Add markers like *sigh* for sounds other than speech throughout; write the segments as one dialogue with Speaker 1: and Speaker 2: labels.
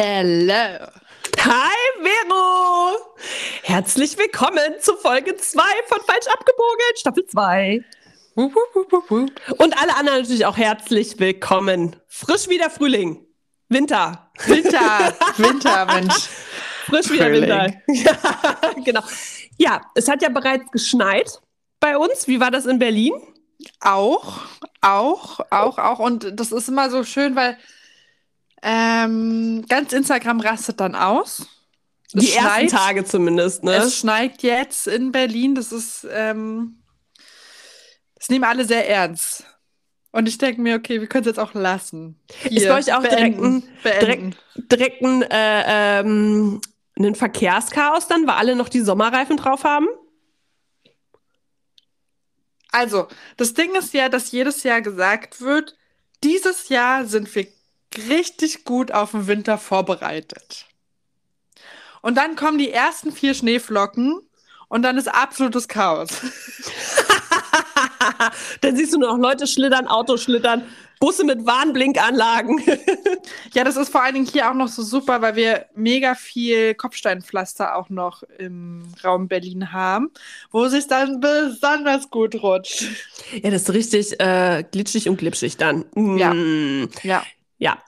Speaker 1: Hello.
Speaker 2: Hi Vero! Herzlich willkommen zu Folge 2 von Falsch abgebogen, Staffel 2. Und alle anderen natürlich auch herzlich willkommen. Frisch wieder Frühling. Winter.
Speaker 1: Winter. Winter, Mensch.
Speaker 2: Frisch wieder
Speaker 1: Frühling.
Speaker 2: Winter. *laughs* Ja, genau. Ja, es hat ja bereits geschneit bei uns. Wie war das in Berlin?
Speaker 1: Auch, auch, auch, auch. Und das ist immer so schön, weil ähm, ganz Instagram rastet dann aus. Es
Speaker 2: Die ersten Tage zumindest, ne?
Speaker 1: Es schneit jetzt in Berlin. Das ist, ähm, das nehmen alle sehr ernst. Und ich denke mir, okay, wir können es jetzt auch lassen.
Speaker 2: Ist bei euch auch direkt ein-
Speaker 1: beenden.
Speaker 2: Direkt ein, äh, ähm, ein Verkehrschaos dann, weil alle noch die Sommerreifen drauf haben?
Speaker 1: Also, das Ding ist ja, dass jedes Jahr gesagt wird, dieses Jahr sind wir richtig gut auf den Winter vorbereitet. Und dann kommen die ersten vier Schneeflocken und dann ist absolutes Chaos. *laughs*
Speaker 2: dann siehst du nur noch Leute schlittern, Autos schlittern, Busse mit Warnblinkanlagen. *laughs*
Speaker 1: Ja, das ist vor allen Dingen hier auch noch so super, weil wir mega viel Kopfsteinpflaster auch noch im Raum Berlin haben, wo sich dann besonders gut rutscht.
Speaker 2: ja, das ist richtig äh, glitschig und glitschig dann. Mm.
Speaker 1: Ja.
Speaker 2: Ja,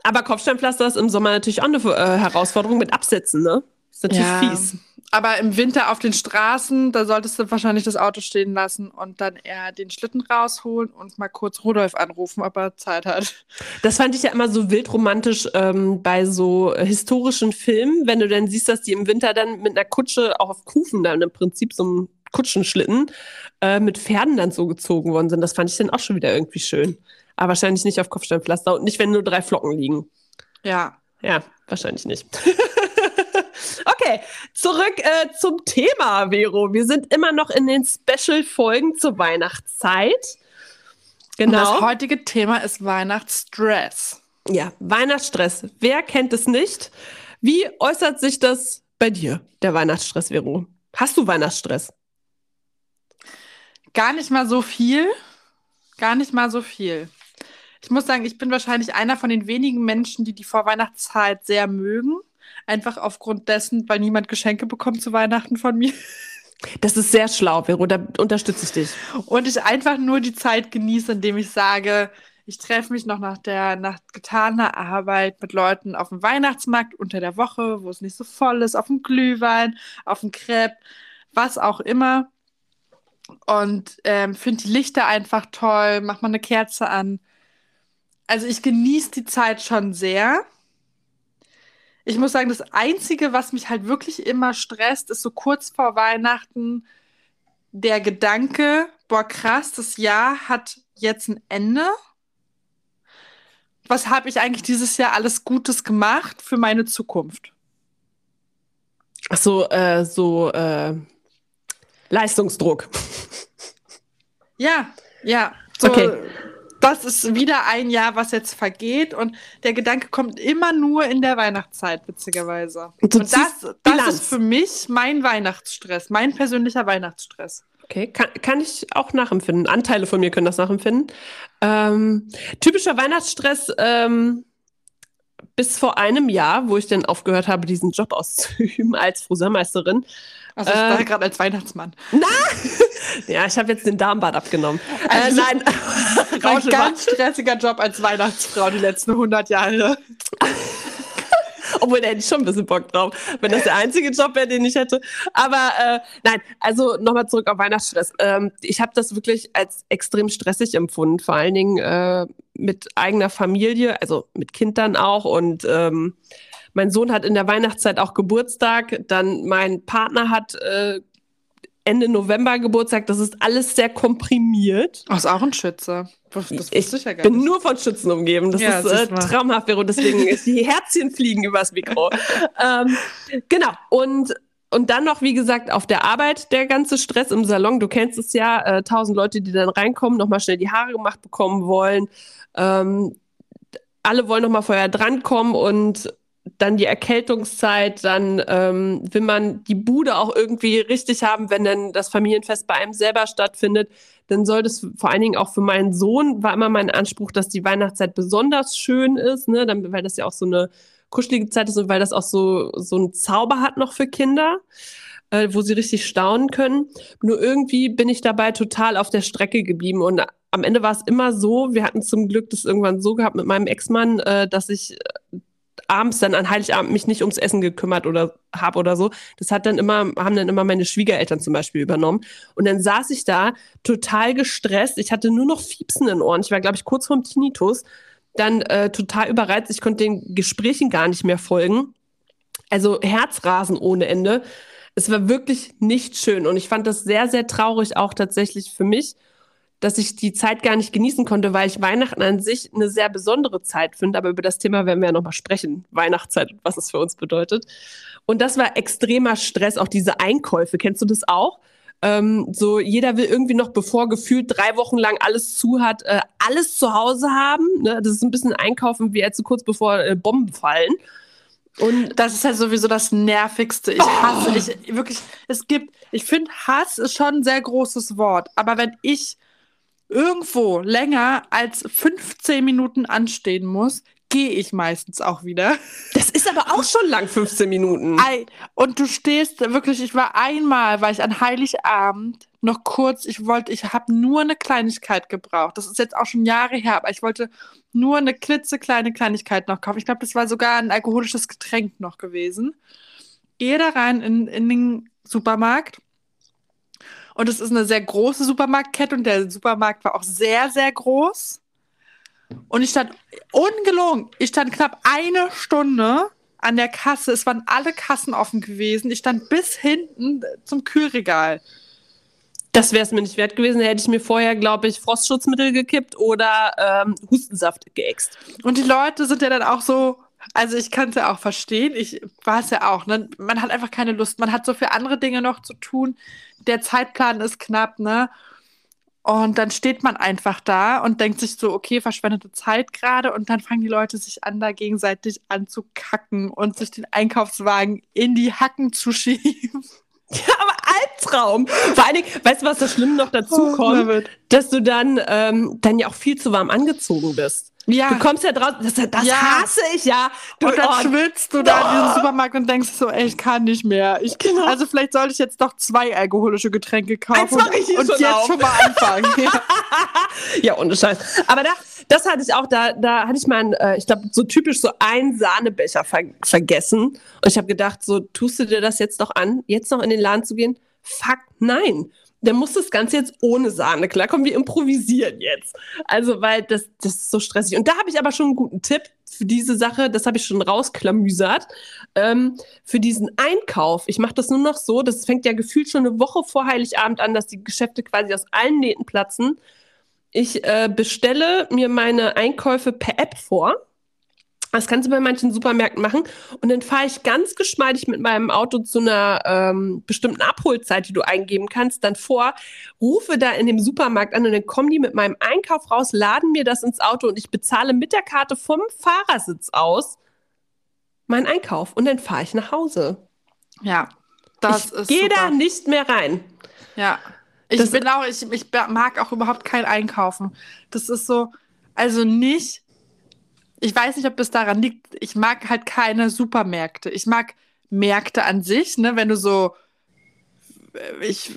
Speaker 2: aber Kopfsteinpflaster ist im Sommer natürlich auch eine äh, Herausforderung mit Absätzen, ne? Ist natürlich
Speaker 1: Ja.
Speaker 2: fies.
Speaker 1: Aber im Winter auf den Straßen, da solltest du wahrscheinlich das Auto stehen lassen und dann eher den Schlitten rausholen und mal kurz Rudolf anrufen, ob er Zeit hat.
Speaker 2: Das fand ich ja immer so wildromantisch ähm, bei so historischen Filmen, wenn du dann siehst, dass die im Winter dann mit einer Kutsche auch auf Kufen dann im Prinzip so einem Kutschenschlitten äh, mit Pferden dann so gezogen worden sind. Das fand ich dann auch schon wieder irgendwie schön. Aber wahrscheinlich nicht auf Kopfsteinpflaster und nicht, wenn nur drei Flocken liegen.
Speaker 1: Ja.
Speaker 2: Ja, wahrscheinlich nicht. *laughs* okay, zurück äh, zum Thema, Vero. Wir sind immer noch in den Special-Folgen zur Weihnachtszeit.
Speaker 1: Und das
Speaker 2: Genau.
Speaker 1: heutige Thema ist Weihnachtsstress.
Speaker 2: Ja, Weihnachtsstress. Wer kennt es nicht? Wie äußert sich das bei dir, der Weihnachtsstress, Vero? Hast du Weihnachtsstress?
Speaker 1: Gar nicht mal so viel. Gar nicht mal so viel. Ich muss sagen, ich bin wahrscheinlich einer von den wenigen Menschen, die die Vorweihnachtszeit sehr mögen. Einfach aufgrund dessen, weil niemand Geschenke bekommt zu Weihnachten von mir.
Speaker 2: Das ist sehr schlau, Vero. Da unterstütze ich dich.
Speaker 1: Und ich einfach nur die Zeit genieße, indem ich sage, ich treffe mich noch nach der nach getaner Arbeit mit Leuten auf dem Weihnachtsmarkt unter der Woche, wo es nicht so voll ist, auf dem Glühwein, auf dem Crepe, was auch immer. Und ähm, finde die Lichter einfach toll, mach mal eine Kerze an. Also ich genieße die Zeit schon sehr. Ich muss sagen, das Einzige, was mich halt wirklich immer stresst, ist so kurz vor Weihnachten der Gedanke, boah, krass, das Jahr hat jetzt ein Ende. Was habe ich eigentlich dieses Jahr alles Gutes gemacht für meine Zukunft?
Speaker 2: Ach so, äh, so äh, Leistungsdruck.
Speaker 1: Ja, ja. So,
Speaker 2: Okay.
Speaker 1: Das ist wieder ein Jahr, was jetzt vergeht und der Gedanke kommt immer nur in der Weihnachtszeit, witzigerweise.
Speaker 2: Und
Speaker 1: Und das, das ist für mich mein Weihnachtsstress, mein persönlicher Weihnachtsstress.
Speaker 2: Okay, kann, kann ich auch nachempfinden. Anteile von mir können das nachempfinden. Ähm, typischer Weihnachtsstress ähm, bis vor einem Jahr, wo ich dann aufgehört habe, diesen Job auszuüben als Friseurmeisterin.
Speaker 1: Also ich
Speaker 2: Äh,
Speaker 1: war gerade als Weihnachtsmann. *laughs*
Speaker 2: Ja, ich habe jetzt den Darmbad abgenommen.
Speaker 1: Also-
Speaker 2: äh, nein, *laughs*
Speaker 1: Ein ganz stressiger Job als Weihnachtsfrau die letzten 100 Jahre. *laughs*
Speaker 2: Obwohl, da hätte ich schon ein bisschen Bock drauf, wenn das der einzige Job wäre, den ich hätte. Aber äh, nein, also nochmal zurück auf Weihnachtsstress. Ähm, ich habe das wirklich als extrem stressig empfunden, vor allen Dingen äh, mit eigener Familie, also mit Kindern auch. Und ähm, mein Sohn hat in der Weihnachtszeit auch Geburtstag. Dann mein Partner hat äh, Ende November Geburtstag. Das ist alles sehr komprimiert.
Speaker 1: Oh, ist auch ein Schütze. Das
Speaker 2: Ich
Speaker 1: ja gar
Speaker 2: bin
Speaker 1: nicht.
Speaker 2: nur von Schützen umgeben. Das
Speaker 1: Ja,
Speaker 2: ist äh, traumhaft, Vero. Deswegen ist die *laughs* Herzchen fliegen übers Mikro. ähm, genau. Und, und dann noch, wie gesagt, auf der Arbeit der ganze Stress im Salon. Du kennst es ja, äh, tausend Leute, die dann reinkommen, nochmal schnell die Haare gemacht bekommen wollen. Ähm, alle wollen nochmal vorher drankommen und dann die Erkältungszeit, dann ähm, will man die Bude auch irgendwie richtig haben, wenn dann das Familienfest bei einem selber stattfindet, dann soll das vor allen Dingen auch für meinen Sohn, war immer mein Anspruch, dass die Weihnachtszeit besonders schön ist, ne, dann, weil das ja auch so eine kuschelige Zeit ist und weil das auch so, so einen Zauber hat noch für Kinder, äh, wo sie richtig staunen können. Nur irgendwie bin ich dabei total auf der Strecke geblieben und am Ende war es immer so, wir hatten zum Glück das irgendwann so gehabt mit meinem Ex-Mann, äh, dass ich äh, abends dann an Heiligabend mich nicht ums Essen gekümmert oder habe oder so. Das hat dann immer, haben dann immer meine Schwiegereltern zum Beispiel übernommen. Und dann saß ich da total gestresst. Ich hatte nur noch Fiepsen in Ohren. Ich war, glaube ich, kurz vorm Tinnitus. Dann äh, total überreizt. Ich konnte den Gesprächen gar nicht mehr folgen. Also Herzrasen ohne Ende. Es war wirklich nicht schön. Und ich fand das sehr, sehr traurig auch tatsächlich für mich dass ich die Zeit gar nicht genießen konnte, weil ich Weihnachten an sich eine sehr besondere Zeit finde. Aber über das Thema werden wir ja nochmal sprechen. Weihnachtszeit und was es für uns bedeutet. Und das war extremer Stress, auch diese Einkäufe. Kennst du das auch? Ähm, so jeder will irgendwie noch, bevor gefühlt drei Wochen lang alles zu hat, äh, alles zu Hause haben. Ne? Das ist ein bisschen einkaufen, wie jetzt so kurz bevor äh, Bomben fallen.
Speaker 1: Und das ist halt sowieso das Nervigste. Ich hasse, oh. ich wirklich, es gibt, ich finde, Hass ist schon ein sehr großes Wort. Aber wenn ich irgendwo länger als 15 Minuten anstehen muss, gehe ich meistens auch wieder.
Speaker 2: Das ist aber auch schon lang, 15 Minuten.
Speaker 1: Und du stehst wirklich, ich war einmal, weil ich an Heiligabend noch kurz, ich wollte, ich habe nur eine Kleinigkeit gebraucht. Das ist jetzt auch schon Jahre her, aber ich wollte nur eine klitzekleine Kleinigkeit noch kaufen. Ich glaube, das war sogar ein alkoholisches Getränk noch gewesen. Gehe da rein in, in den Supermarkt und es ist eine sehr große Supermarktkette und der Supermarkt war auch sehr, sehr groß. Und ich stand, ungelogen, ich stand knapp eine Stunde an der Kasse. Es waren alle Kassen offen gewesen. Ich stand bis hinten zum Kühlregal.
Speaker 2: Das wäre es mir nicht wert gewesen. Da hätte ich mir vorher, glaube ich, Frostschutzmittel gekippt oder ähm, Hustensaft geäxt.
Speaker 1: Und die Leute sind ja dann auch so, also ich kann es ja auch verstehen. Ich es ja auch. Ne? Man hat einfach keine Lust. Man hat so viele andere Dinge noch zu tun. Der Zeitplan ist knapp, ne? Und dann steht man einfach da und denkt sich so, okay, verschwendete Zeit gerade. Und dann fangen die Leute sich an, da gegenseitig anzukacken und sich den Einkaufswagen in die Hacken zu *laughs* schieben.
Speaker 2: Ja, aber Albtraum. Vor allen Dingen, weißt du, was das Schlimme noch dazu oh, kommt? Dass du dann, ähm, dann ja auch viel zu warm angezogen bist. Ja. Du kommst ja draußen, das, das ja. hasse ich ja.
Speaker 1: Du, und dann oh, schwitzt du da oh. in diesem Supermarkt und denkst so, ey, ich kann nicht mehr. Ich, genau. Also vielleicht sollte ich jetzt doch zwei alkoholische Getränke kaufen und, und schon jetzt auf. schon mal anfangen. *laughs*
Speaker 2: ja. ja, ohne Scheiß. Aber da, das hatte ich auch, da, da hatte ich mal, äh, ich glaube, so typisch so einen Sahnebecher ver vergessen. Und ich habe gedacht, so tust du dir das jetzt doch an, jetzt noch in den Laden zu gehen? Fuck, nein der muss das Ganze jetzt ohne Sahne. Klar, kommen wir improvisieren jetzt. Also, weil das, das ist so stressig. Und da habe ich aber schon einen guten Tipp für diese Sache. Das habe ich schon rausklamüsert. Ähm, für diesen Einkauf. Ich mache das nur noch so. Das fängt ja gefühlt schon eine Woche vor Heiligabend an, dass die Geschäfte quasi aus allen Nähten platzen. Ich äh, bestelle mir meine Einkäufe per App vor das kannst du bei manchen Supermärkten machen. Und dann fahre ich ganz geschmeidig mit meinem Auto zu einer ähm, bestimmten Abholzeit, die du eingeben kannst, dann vor, rufe da in dem Supermarkt an und dann kommen die mit meinem Einkauf raus, laden mir das ins Auto und ich bezahle mit der Karte vom Fahrersitz aus meinen Einkauf. Und dann fahre ich nach Hause.
Speaker 1: Ja,
Speaker 2: das ich ist. Gehe da nicht mehr rein.
Speaker 1: Ja. Ich das bin auch, ich, ich mag auch überhaupt kein Einkaufen. Das ist so, also nicht ich weiß nicht, ob das daran liegt. Ich mag halt keine Supermärkte. Ich mag Märkte an sich, ne, wenn du so, ich,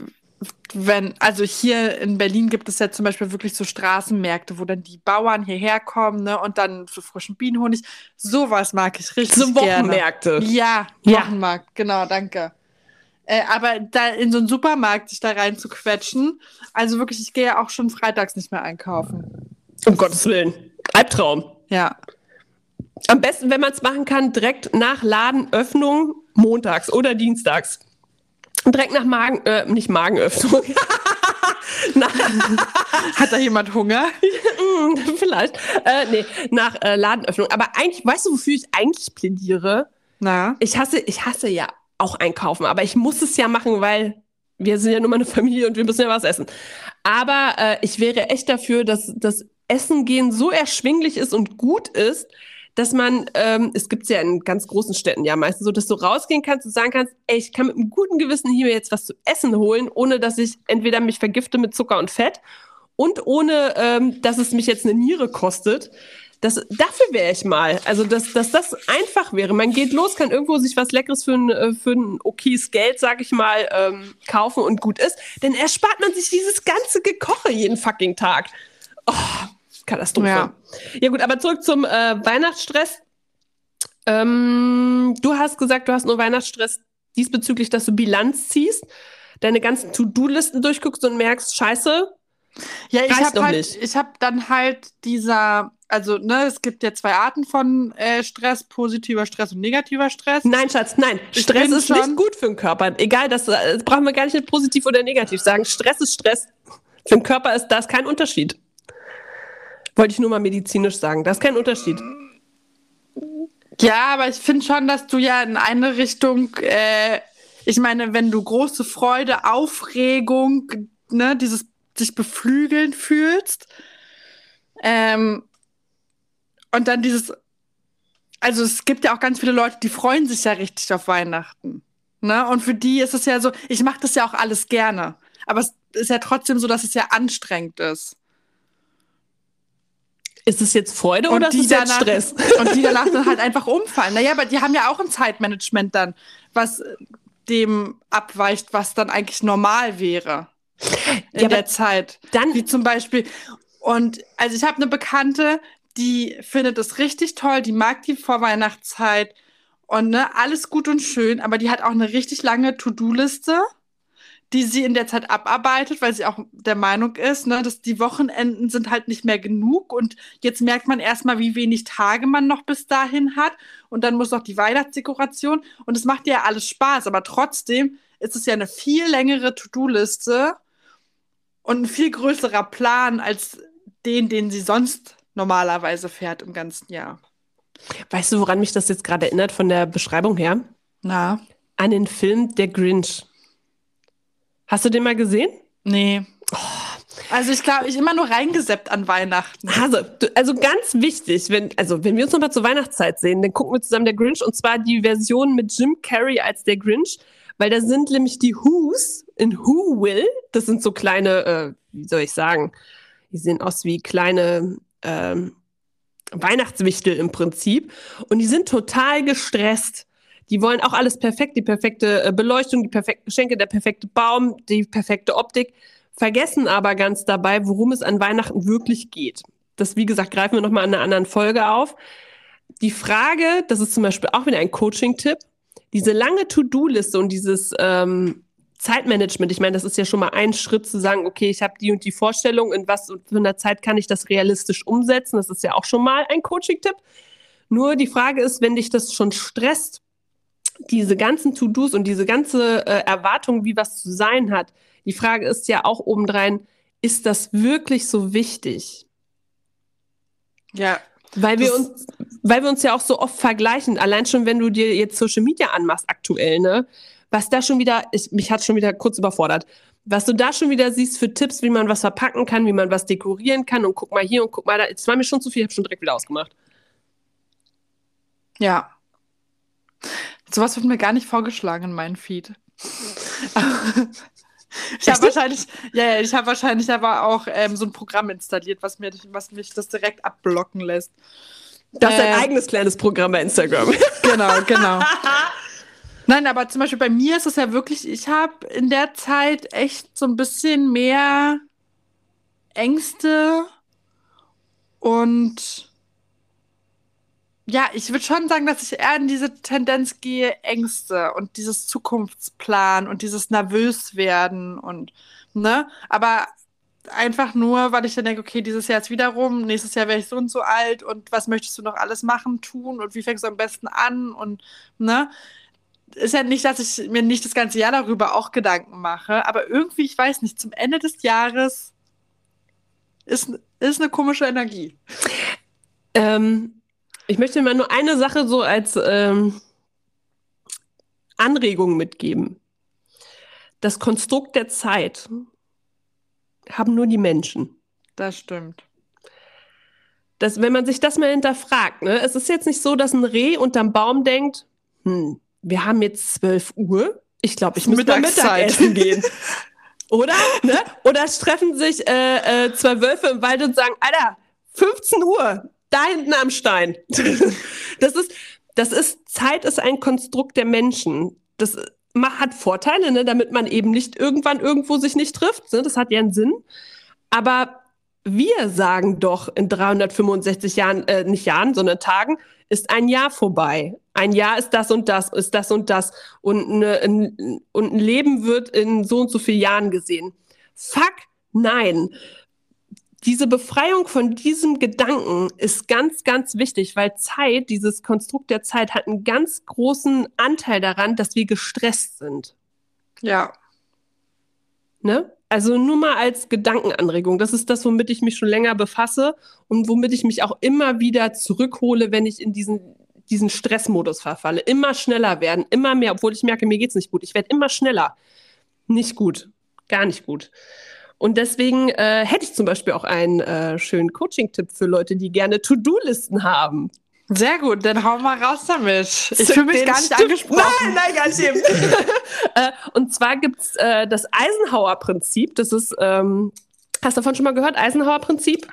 Speaker 1: wenn, also hier in Berlin gibt es ja zum Beispiel wirklich so Straßenmärkte, wo dann die Bauern hierher kommen, ne, und dann so frischen Bienenhonig. Sowas mag ich richtig so gerne.
Speaker 2: Wochenmärkte.
Speaker 1: Ja, ja, Wochenmarkt, genau, danke. Äh, aber da in so einen Supermarkt sich da rein zu quetschen, also wirklich, ich gehe ja auch schon freitags nicht mehr einkaufen.
Speaker 2: Um Gottes Willen. Albtraum.
Speaker 1: Ja.
Speaker 2: Am besten, wenn man es machen kann, direkt nach Ladenöffnung montags oder dienstags. Direkt nach Magen, äh, nicht Magenöffnung. *laughs* *laughs*
Speaker 1: Hat da jemand Hunger? *laughs*
Speaker 2: Vielleicht. Äh, nee, nach äh, Ladenöffnung. Aber eigentlich, weißt du, wofür ich eigentlich plädiere?
Speaker 1: Na?
Speaker 2: Ich hasse, ich hasse ja auch einkaufen, aber ich muss es ja machen, weil wir sind ja nur mal eine Familie und wir müssen ja was essen. Aber äh, ich wäre echt dafür, dass das Essen gehen so erschwinglich ist und gut ist, dass man, ähm, es gibt ja in ganz großen Städten ja meistens so, dass du rausgehen kannst und sagen kannst, ey, ich kann mit einem guten Gewissen hier jetzt was zu essen holen, ohne dass ich entweder mich vergifte mit Zucker und Fett und ohne, ähm, dass es mich jetzt eine Niere kostet. Das, dafür wäre ich mal. Also, dass, dass das einfach wäre. Man geht los, kann irgendwo sich was Leckeres für ein, äh, für ein okayes Geld, sag ich mal, ähm, kaufen und gut ist. Denn erspart man sich dieses ganze Gekoche jeden fucking Tag. Oh, Katastrophe. Ja, ja gut, aber zurück zum äh, Weihnachtsstress. Ähm, du hast gesagt, du hast nur Weihnachtsstress diesbezüglich, dass du Bilanz ziehst, deine ganzen To-Do-Listen durchguckst und merkst, scheiße,
Speaker 1: ja, ich habe halt, ich habe dann halt dieser, also ne, es gibt ja zwei Arten von äh, Stress, positiver Stress und negativer Stress.
Speaker 2: Nein, Schatz, nein, Stress ist schon, nicht gut für den Körper. Egal, das, das brauchen wir gar nicht positiv oder negativ sagen. Stress ist Stress. Für den Körper ist das kein Unterschied. Wollte ich nur mal medizinisch sagen. Das ist kein Unterschied.
Speaker 1: Ja, aber ich finde schon, dass du ja in eine Richtung, äh, ich meine, wenn du große Freude, Aufregung, ne, dieses sich beflügeln fühlst. Ähm, und dann dieses, also es gibt ja auch ganz viele Leute, die freuen sich ja richtig auf Weihnachten. Ne? Und für die ist es ja so, ich mache das ja auch alles gerne. Aber es ist ja trotzdem so, dass es ja anstrengend ist.
Speaker 2: Ist es jetzt Freude und oder ist es danach, jetzt Stress?
Speaker 1: Und die danach dann halt einfach umfallen. Naja, aber die haben ja auch ein Zeitmanagement dann, was dem abweicht, was dann eigentlich normal wäre in ja, der Zeit. Dann wie zum Beispiel. Und also ich habe eine Bekannte, die findet es richtig toll, die mag die Vorweihnachtszeit und ne, alles gut und schön, aber die hat auch eine richtig lange To-Do-Liste die sie in der Zeit abarbeitet, weil sie auch der Meinung ist, ne, dass die Wochenenden sind halt nicht mehr genug und jetzt merkt man erstmal, wie wenig Tage man noch bis dahin hat und dann muss noch die Weihnachtsdekoration und es macht ja alles Spaß, aber trotzdem ist es ja eine viel längere To-Do-Liste und ein viel größerer Plan als den, den sie sonst normalerweise fährt im ganzen Jahr.
Speaker 2: Weißt du, woran mich das jetzt gerade erinnert von der Beschreibung her?
Speaker 1: Na?
Speaker 2: An den Film Der Grinch. Hast du den mal gesehen?
Speaker 1: Nee. Oh. Also ich glaube, ich immer nur reingeseppt an Weihnachten.
Speaker 2: Also, also ganz wichtig, wenn, also wenn wir uns nochmal zur Weihnachtszeit sehen, dann gucken wir zusammen der Grinch und zwar die Version mit Jim Carrey als der Grinch, weil da sind nämlich die Who's in Who Will. Das sind so kleine, äh, wie soll ich sagen, die sehen aus wie kleine ähm, Weihnachtswichtel im Prinzip und die sind total gestresst die wollen auch alles perfekt, die perfekte äh, Beleuchtung, die perfekten Geschenke, der perfekte Baum, die perfekte Optik, vergessen aber ganz dabei, worum es an Weihnachten wirklich geht. Das, wie gesagt, greifen wir nochmal in einer anderen Folge auf. Die Frage, das ist zum Beispiel auch wieder ein Coaching-Tipp, diese lange To-Do-Liste und dieses ähm, Zeitmanagement, ich meine, das ist ja schon mal ein Schritt zu sagen, okay, ich habe die und die Vorstellung, in was für einer Zeit kann ich das realistisch umsetzen. Das ist ja auch schon mal ein Coaching-Tipp. Nur die Frage ist, wenn dich das schon stresst, diese ganzen To-Dos und diese ganze äh, Erwartung, wie was zu sein hat, die Frage ist ja auch obendrein, ist das wirklich so wichtig?
Speaker 1: Ja.
Speaker 2: Weil wir uns, weil wir uns ja auch so oft vergleichen. Allein schon, wenn du dir jetzt Social Media anmachst, aktuell, ne? Was da schon wieder, ich, mich hat schon wieder kurz überfordert. Was du da schon wieder siehst für Tipps, wie man was verpacken kann, wie man was dekorieren kann und guck mal hier und guck mal da. Es war mir schon zu viel, ich habe schon direkt wieder ausgemacht.
Speaker 1: Ja. Sowas wird mir gar nicht vorgeschlagen in meinem Feed. ich habe wahrscheinlich, ja, ja, ich habe wahrscheinlich aber auch ähm, so ein Programm installiert, was mir, was mich das direkt abblocken lässt.
Speaker 2: Das ist äh, ein eigenes kleines Programm bei Instagram. *laughs*
Speaker 1: Genau, genau. *laughs* Nein, aber zum Beispiel bei mir ist es ja wirklich, ich habe in der Zeit echt so ein bisschen mehr Ängste und ja, ich würde schon sagen, dass ich eher in diese Tendenz gehe, Ängste und dieses Zukunftsplan und dieses nervös werden und, ne? Aber einfach nur, weil ich dann denke, okay, dieses Jahr ist wieder rum, nächstes Jahr wäre ich so und so alt und was möchtest du noch alles machen, tun und wie fängst du am besten an und, ne? Ist ja nicht, dass ich mir nicht das ganze Jahr darüber auch Gedanken mache, aber irgendwie, ich weiß nicht, zum Ende des Jahres ist, ist eine komische Energie.
Speaker 2: Ähm, ich möchte mal nur eine Sache so als ähm, Anregung mitgeben. Das Konstrukt der Zeit haben nur die Menschen.
Speaker 1: Das stimmt.
Speaker 2: Das, wenn man sich das mal hinterfragt, ne, es ist jetzt nicht so, dass ein Reh unterm Baum denkt, hm, wir haben jetzt 12 Uhr, ich glaube, ich muss Mittagessen gehen. *laughs* Oder? Ne? Oder es treffen sich äh, äh, zwei Wölfe im Wald und sagen, Alter, 15 Uhr, da hinten am Stein. *laughs* Das ist, das ist, Zeit ist ein Konstrukt der Menschen. Das hat Vorteile, ne, damit man eben nicht irgendwann irgendwo sich nicht trifft. Ne? Das hat ja einen Sinn. Aber wir sagen doch in 365 Jahren, äh, nicht Jahren, sondern Tagen, ist ein Jahr vorbei. Ein Jahr ist das und das, ist das und das. Und, eine, ein, und ein Leben wird in so und so vielen Jahren gesehen. Fuck, nein diese Befreiung von diesem Gedanken ist ganz, ganz wichtig, weil Zeit, dieses Konstrukt der Zeit, hat einen ganz großen Anteil daran, dass wir gestresst sind.
Speaker 1: Ja.
Speaker 2: Ne? Also nur mal als Gedankenanregung. Das ist das, womit ich mich schon länger befasse und womit ich mich auch immer wieder zurückhole, wenn ich in diesen, diesen Stressmodus verfalle. Immer schneller werden, immer mehr, obwohl ich merke, mir geht's nicht gut. Ich werde immer schneller. Nicht gut. Gar nicht gut. Und deswegen äh, hätte ich zum Beispiel auch einen äh, schönen Coaching-Tipp für Leute, die gerne To-Do-Listen haben.
Speaker 1: Sehr gut, dann hau mal raus damit. Ich fühle mich gar nicht angesprochen.
Speaker 2: Nein, nein, gar *laughs* nicht. äh, und zwar gibt's äh, das Eisenhower-Prinzip. Das ist, ähm, hast du davon schon mal gehört? Eisenhower-Prinzip?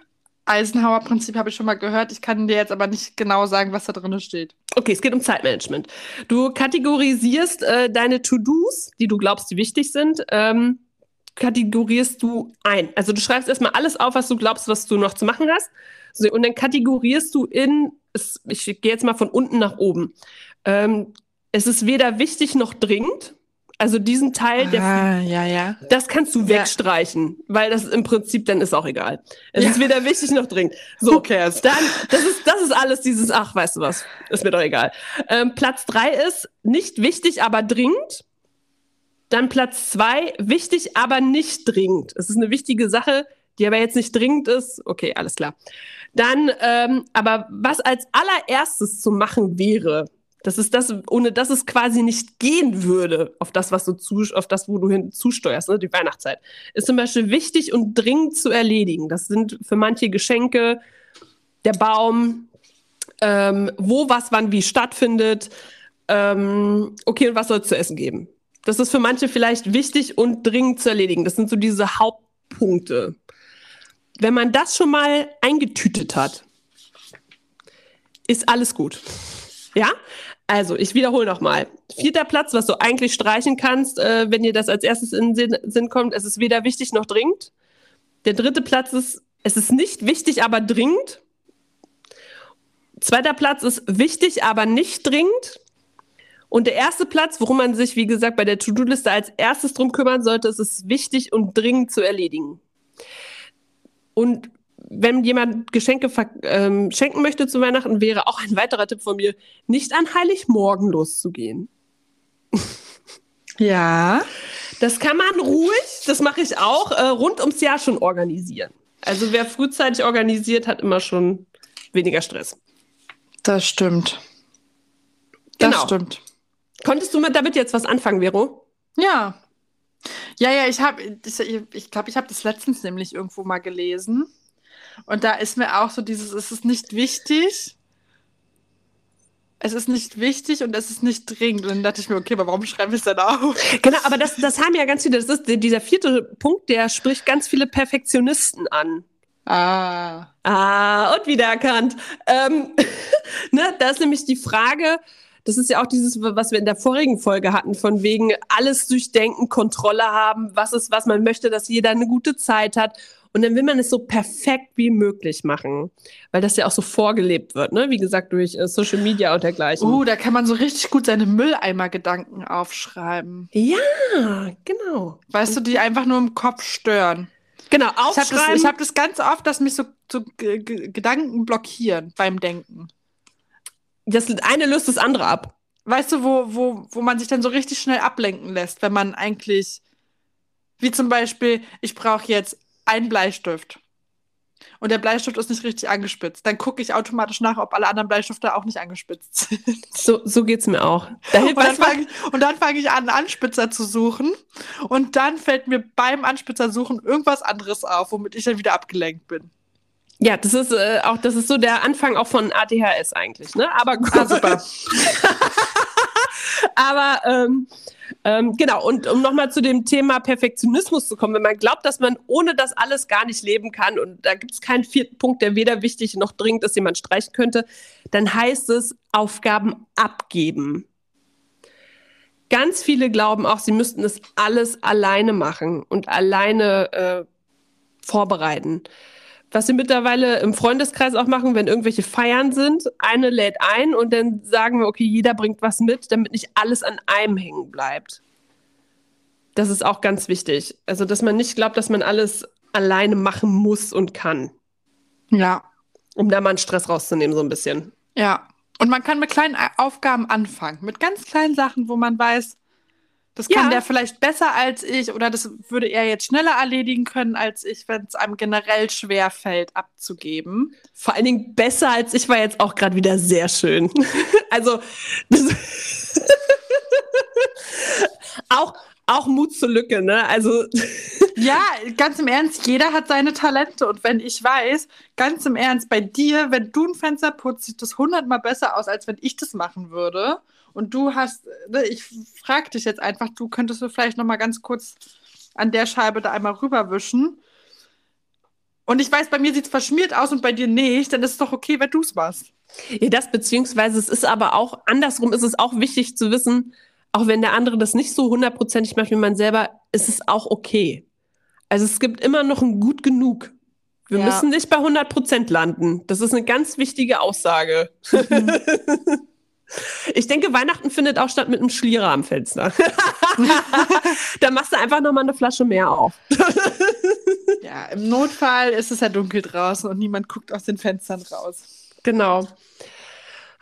Speaker 1: Eisenhower-Prinzip habe ich schon mal gehört. Ich kann dir jetzt aber nicht genau sagen, was da drin steht.
Speaker 2: Okay, es geht um Zeitmanagement. Du kategorisierst äh, deine To-Dos, die du glaubst, die wichtig sind, ähm, kategorierst du ein. Also du schreibst erstmal alles auf, was du glaubst, was du noch zu machen hast. So, und dann kategorierst du in, ich gehe jetzt mal von unten nach oben. Ähm, es ist weder wichtig noch dringend. Also diesen Teil,
Speaker 1: ah,
Speaker 2: der,
Speaker 1: ja, ja.
Speaker 2: das kannst du wegstreichen, ja. weil das im Prinzip dann ist auch egal. Es ist weder wichtig noch dringend. So, cares? dann, das ist, das ist alles dieses, ach, weißt du was, ist mir doch egal. Ähm, Platz drei ist nicht wichtig, aber dringend. Dann Platz zwei, wichtig, aber nicht dringend. Es ist eine wichtige Sache, die aber jetzt nicht dringend ist. Okay, alles klar. Dann, ähm, aber was als allererstes zu machen wäre, das ist das, ohne dass es quasi nicht gehen würde, auf das, was du zu, auf das, wo du hin zusteuerst, ne, die Weihnachtszeit, ist zum Beispiel wichtig und dringend zu erledigen. Das sind für manche Geschenke, der Baum, ähm, wo was wann wie stattfindet. Ähm, okay, und was soll es zu essen geben? Das ist für manche vielleicht wichtig und dringend zu erledigen. Das sind so diese Hauptpunkte. Wenn man das schon mal eingetütet hat, ist alles gut. Ja? Also, ich wiederhole nochmal. Vierter Platz, was du eigentlich streichen kannst, äh, wenn dir das als erstes in den Sinn, Sinn kommt, es ist weder wichtig noch dringend. Der dritte Platz ist, es ist nicht wichtig, aber dringend. Zweiter Platz ist wichtig, aber nicht dringend. Und der erste Platz, worum man sich, wie gesagt, bei der To-Do-Liste als erstes drum kümmern sollte, ist es wichtig und dringend zu erledigen. Und wenn jemand Geschenke ähm, schenken möchte zu Weihnachten, wäre auch ein weiterer Tipp von mir, nicht an Heiligmorgen loszugehen.
Speaker 1: Ja.
Speaker 2: Das kann man ruhig, das mache ich auch, äh, rund ums Jahr schon organisieren. Also wer frühzeitig organisiert, hat immer schon weniger Stress.
Speaker 1: Das stimmt. Das genau. stimmt.
Speaker 2: Konntest du mit damit jetzt was anfangen, Vero?
Speaker 1: Ja. Ja, ja, ich habe, ich, ich glaube, ich habe das letztens nämlich irgendwo mal gelesen. Und da ist mir auch so dieses, es ist nicht wichtig. Es ist nicht wichtig und es ist nicht dringend. Und dann dachte ich mir, okay, aber warum schreiben wir es dann auf?
Speaker 2: Genau, aber das, das haben ja ganz viele, das ist dieser vierte Punkt, der spricht ganz viele Perfektionisten an.
Speaker 1: Ah.
Speaker 2: Ah, und wiedererkannt. Ähm, *laughs* ne, da ist nämlich die Frage, das ist ja auch dieses, was wir in der vorigen Folge hatten, von wegen alles durchdenken, Kontrolle haben, was ist, was man möchte, dass jeder eine gute Zeit hat. Und dann will man es so perfekt wie möglich machen, weil das ja auch so vorgelebt wird, ne? Wie gesagt, durch äh, Social Media und dergleichen.
Speaker 1: Uh, da kann man so richtig gut seine Mülleimer-Gedanken aufschreiben.
Speaker 2: Ja, genau.
Speaker 1: Weißt du, die einfach nur im Kopf stören.
Speaker 2: Genau,
Speaker 1: aufschreiben. Ich habe das, hab das ganz oft, dass mich so, so Gedanken blockieren beim Denken
Speaker 2: das eine löst das andere ab.
Speaker 1: Weißt du, wo, wo, wo man sich dann so richtig schnell ablenken lässt, wenn man eigentlich, wie zum Beispiel, ich brauche jetzt einen Bleistift und der Bleistift ist nicht richtig angespitzt, dann gucke ich automatisch nach, ob alle anderen Bleistifte auch nicht angespitzt sind.
Speaker 2: So, so geht es mir auch.
Speaker 1: Da und dann fange ich, fang ich an, einen Anspitzer zu suchen und dann fällt mir beim Anspitzer suchen irgendwas anderes auf, womit ich dann wieder abgelenkt bin.
Speaker 2: Ja, das ist äh, auch, das ist so der Anfang auch von ADHS eigentlich, ne? Aber gut. Ah, super. *laughs* Aber ähm, ähm, genau, und um nochmal zu dem Thema Perfektionismus zu kommen, wenn man glaubt, dass man ohne das alles gar nicht leben kann und da gibt es keinen vierten Punkt, der weder wichtig noch dringend ist, den man streichen könnte, dann heißt es Aufgaben abgeben. Ganz viele glauben auch, sie müssten es alles alleine machen und alleine äh, vorbereiten. Was wir mittlerweile im Freundeskreis auch machen, wenn irgendwelche Feiern sind, eine lädt ein und dann sagen wir, okay, jeder bringt was mit, damit nicht alles an einem hängen bleibt. Das ist auch ganz wichtig. Also, dass man nicht glaubt, dass man alles alleine machen muss und kann.
Speaker 1: Ja.
Speaker 2: Um da mal einen Stress rauszunehmen, so ein bisschen.
Speaker 1: Ja. Und man kann mit kleinen Aufgaben anfangen, mit ganz kleinen Sachen, wo man weiß, das kann ja. der vielleicht besser als ich oder das würde er jetzt schneller erledigen können als ich, wenn es einem generell schwer fällt, abzugeben.
Speaker 2: Vor allen Dingen besser als ich war jetzt auch gerade wieder sehr schön. *laughs* also *laughs* auch auch Mut zur Lücke, ne? Also *laughs*
Speaker 1: ja, ganz im Ernst, jeder hat seine Talente und wenn ich weiß, ganz im Ernst, bei dir, wenn du ein Fenster putzt, sieht das hundertmal besser aus, als wenn ich das machen würde. Und du hast, ne, ich frage dich jetzt einfach, du könntest du vielleicht noch mal ganz kurz an der Scheibe da einmal rüberwischen. Und ich weiß, bei mir sieht es verschmiert aus und bei dir nicht, dann ist es doch okay, wenn du es machst.
Speaker 2: Ja, das beziehungsweise es ist aber auch, andersrum ist es auch wichtig zu wissen, auch wenn der andere das nicht so hundertprozentig macht wie man selber, ist es auch okay. Also es gibt immer noch ein gut genug. Wir ja. müssen nicht bei 100 Prozent landen. Das ist eine ganz wichtige Aussage. Mhm. *laughs* Ich denke, Weihnachten findet auch statt mit einem Schlierer am Fenster. *laughs* da machst du einfach noch mal eine Flasche mehr auf. *laughs*
Speaker 1: ja, im Notfall ist es ja dunkel draußen und niemand guckt aus den Fenstern raus.
Speaker 2: Genau.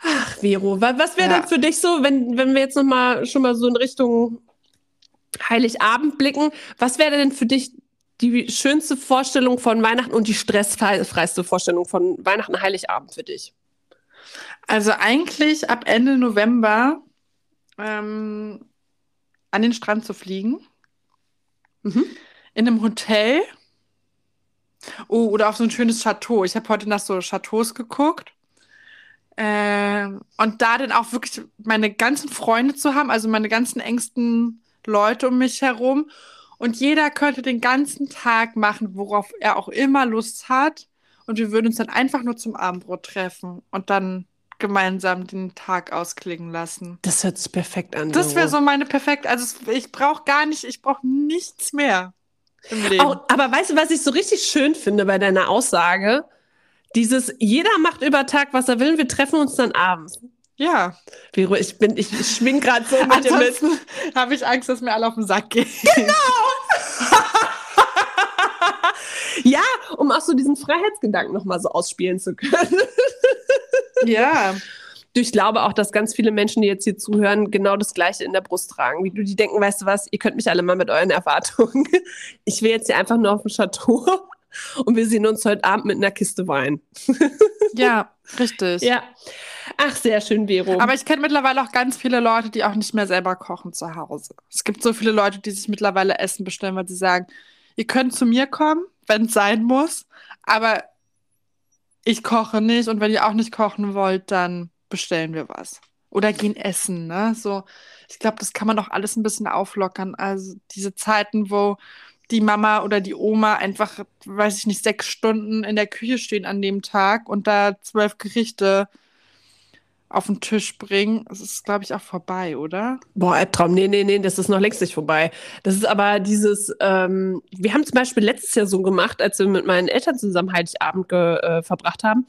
Speaker 2: Ach, Vero, was wäre ja. denn für dich so, wenn, wenn wir jetzt noch mal schon mal so in Richtung Heiligabend blicken, was wäre denn für dich die schönste Vorstellung von Weihnachten und die stressfreiste Vorstellung von Weihnachten Heiligabend für dich?
Speaker 1: Also eigentlich ab Ende November ähm, an den Strand zu fliegen. Mhm. In einem Hotel. Oh, oder auf so ein schönes Chateau. Ich habe heute nach so Chateaus geguckt. Ähm, und da dann auch wirklich meine ganzen Freunde zu haben, also meine ganzen engsten Leute um mich herum. Und jeder könnte den ganzen Tag machen, worauf er auch immer Lust hat. Und wir würden uns dann einfach nur zum Abendbrot treffen und dann gemeinsam den Tag ausklingen lassen.
Speaker 2: Das hört sich perfekt an.
Speaker 1: Das wäre so meine perfekt. Also ich brauche gar nicht, ich brauche nichts mehr
Speaker 2: im Leben. Auch, aber weißt du, was ich so richtig schön finde bei deiner Aussage? Dieses, jeder macht über Tag, was er will, und wir treffen uns dann abends.
Speaker 1: Ja.
Speaker 2: Vero, ich bin, ich schwing gerade so mit
Speaker 1: dir mit. habe ich Angst, dass mir alle auf den Sack gehen.
Speaker 2: Genau! *laughs* ja, um auch so diesen Freiheitsgedanken nochmal so ausspielen zu können. *laughs*
Speaker 1: ja.
Speaker 2: Ich glaube auch, dass ganz viele Menschen, die jetzt hier zuhören, genau das Gleiche in der Brust tragen. Wie du die denken, weißt du was, ihr könnt mich alle mal mit euren Erwartungen. *laughs* Ich will jetzt hier einfach nur auf dem Chateau *laughs* und wir sehen uns heute Abend mit einer Kiste Wein.
Speaker 1: Ja, richtig.
Speaker 2: Ja. Ach, sehr schön, Vero.
Speaker 1: Aber ich kenne mittlerweile auch ganz viele Leute, die auch nicht mehr selber kochen zu Hause. Es gibt so viele Leute, die sich mittlerweile Essen bestellen, weil sie sagen, ihr könnt zu mir kommen, wenn es sein muss, aber ich koche nicht und wenn ihr auch nicht kochen wollt, dann bestellen wir was. Oder gehen essen, ne? So, ich glaube, das kann man doch alles ein bisschen auflockern. Also diese Zeiten, wo die Mama oder die Oma einfach, weiß ich nicht, sechs Stunden in der Küche stehen an dem Tag und da zwölf Gerichte auf den Tisch bringen. Das ist, glaube ich, auch vorbei, oder?
Speaker 2: Boah, Albtraum. Nee, nee, nee, das ist noch längst nicht vorbei. Das ist aber dieses, ähm, wir haben zum Beispiel letztes Jahr so gemacht, als wir mit meinen Eltern zusammen Heiligabend äh, verbracht haben,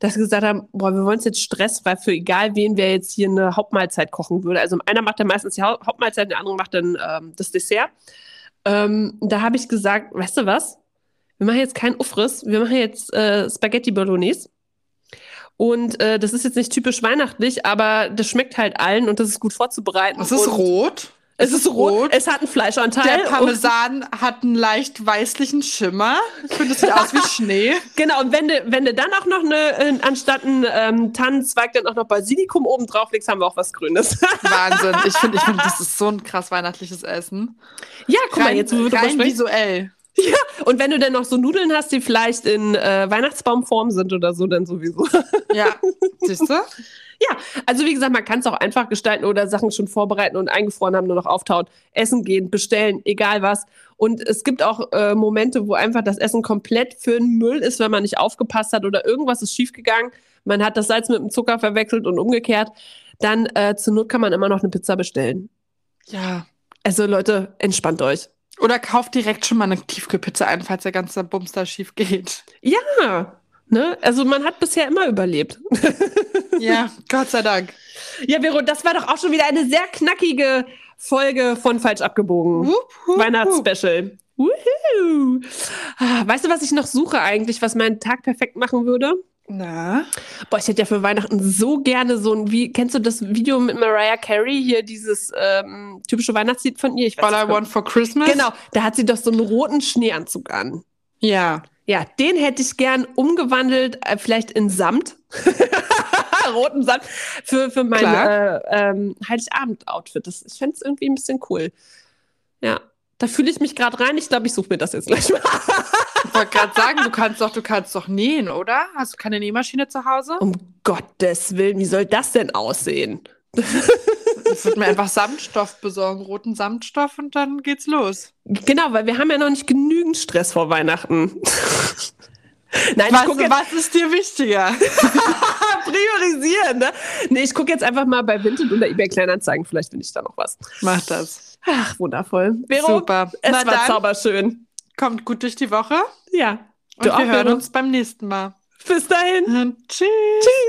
Speaker 2: dass wir gesagt haben, boah, wir wollen uns jetzt Stress, weil für egal wen wer jetzt hier eine Hauptmahlzeit kochen würde. Also einer macht dann meistens die Hauptmahlzeit, der andere macht dann ähm, das Dessert. Ähm, da habe ich gesagt, weißt du was? Wir machen jetzt keinen Ufriss, wir machen jetzt äh, Spaghetti Bolognese. Und äh, das ist jetzt nicht typisch weihnachtlich, aber das schmeckt halt allen und das ist gut vorzubereiten.
Speaker 1: Es ist rot.
Speaker 2: Es ist rot. Es hat einen Fleischanteil.
Speaker 1: Der Parmesan hat einen leicht weißlichen Schimmer. Ich finde, es sieht aus wie *laughs* Schnee.
Speaker 2: Genau, und wenn du, wenn du dann auch noch eine, äh, anstatt einen ähm, Tannenzweig dann auch noch Basilikum oben drauf legst, haben wir auch was Grünes. *laughs*
Speaker 1: Wahnsinn. Ich finde, ich find, das ist so ein krass weihnachtliches Essen.
Speaker 2: Ja, guck rein, mal, jetzt
Speaker 1: rein visuell.
Speaker 2: Ja, und wenn du dann noch so Nudeln hast, die vielleicht in äh, Weihnachtsbaumform sind oder so, dann sowieso. *laughs*
Speaker 1: Ja, siehst du?
Speaker 2: Ja, also wie gesagt, man kann es auch einfach gestalten oder Sachen schon vorbereiten und eingefroren haben, nur noch auftauen, essen gehen, bestellen, egal was. Und es gibt auch äh, Momente, wo einfach das Essen komplett für den Müll ist, wenn man nicht aufgepasst hat oder irgendwas ist schiefgegangen. Man hat das Salz mit dem Zucker verwechselt und umgekehrt. Dann äh, zur Not kann man immer noch eine Pizza bestellen.
Speaker 1: Ja.
Speaker 2: Also Leute, entspannt euch.
Speaker 1: Oder kauft direkt schon mal eine Tiefkühlpizza ein, falls der ganze Bums da schief geht.
Speaker 2: Ja, ne? Also man hat bisher immer überlebt. *laughs*
Speaker 1: Ja, Gott sei Dank.
Speaker 2: Ja, Vero, das war doch auch schon wieder eine sehr knackige Folge von Falsch abgebogen.
Speaker 1: Wupp, wupp, wupp.
Speaker 2: Weihnachtsspecial. Ah, Weißt du, was ich noch suche eigentlich, was meinen Tag perfekt machen würde?
Speaker 1: Na?
Speaker 2: Boah, ich hätte ja für Weihnachten so gerne so ein, wie, kennst du das Video mit Mariah Carey, hier dieses ähm, typische Weihnachtslied von ihr? Ich weiß
Speaker 1: All I want for Christmas?
Speaker 2: Genau, da hat sie doch so einen roten Schneeanzug an.
Speaker 1: Ja.
Speaker 2: Ja, den hätte ich gern umgewandelt, äh, vielleicht in Samt. *laughs* Roten Samt. Für, für mein äh, ähm, Heiligabend-Outfit. Das- Ich fände es irgendwie ein bisschen cool. Ja, da fühle ich mich gerade rein. Ich glaube, ich suche mir das jetzt gleich mal. *laughs*
Speaker 1: Ich wollte gerade sagen, du kannst doch, du kannst doch nähen, oder? Hast du keine Nähmaschine zu Hause?
Speaker 2: um Gottes Willen, wie soll das denn aussehen?
Speaker 1: Ich würde mir einfach Samtstoff besorgen, roten Samtstoff und dann geht's los.
Speaker 2: Genau, weil wir haben ja noch nicht genügend Stress vor Weihnachten. Nein, ich
Speaker 1: Was,
Speaker 2: gucke jetzt
Speaker 1: was ist dir wichtiger? *laughs*
Speaker 2: priorisieren. Ne? Nee, ich gucke jetzt einfach mal bei Vinted oder eBay Kleinanzeigen. Vielleicht finde ich da noch was.
Speaker 1: Mach das.
Speaker 2: Ach, wundervoll. Vero,
Speaker 1: Super.
Speaker 2: es
Speaker 1: Na
Speaker 2: war
Speaker 1: dann,
Speaker 2: zauberschön.
Speaker 1: Kommt gut durch die Woche
Speaker 2: Ja.
Speaker 1: und wir hören uns beim nächsten Mal.
Speaker 2: Bis dahin.
Speaker 1: Und tschüss.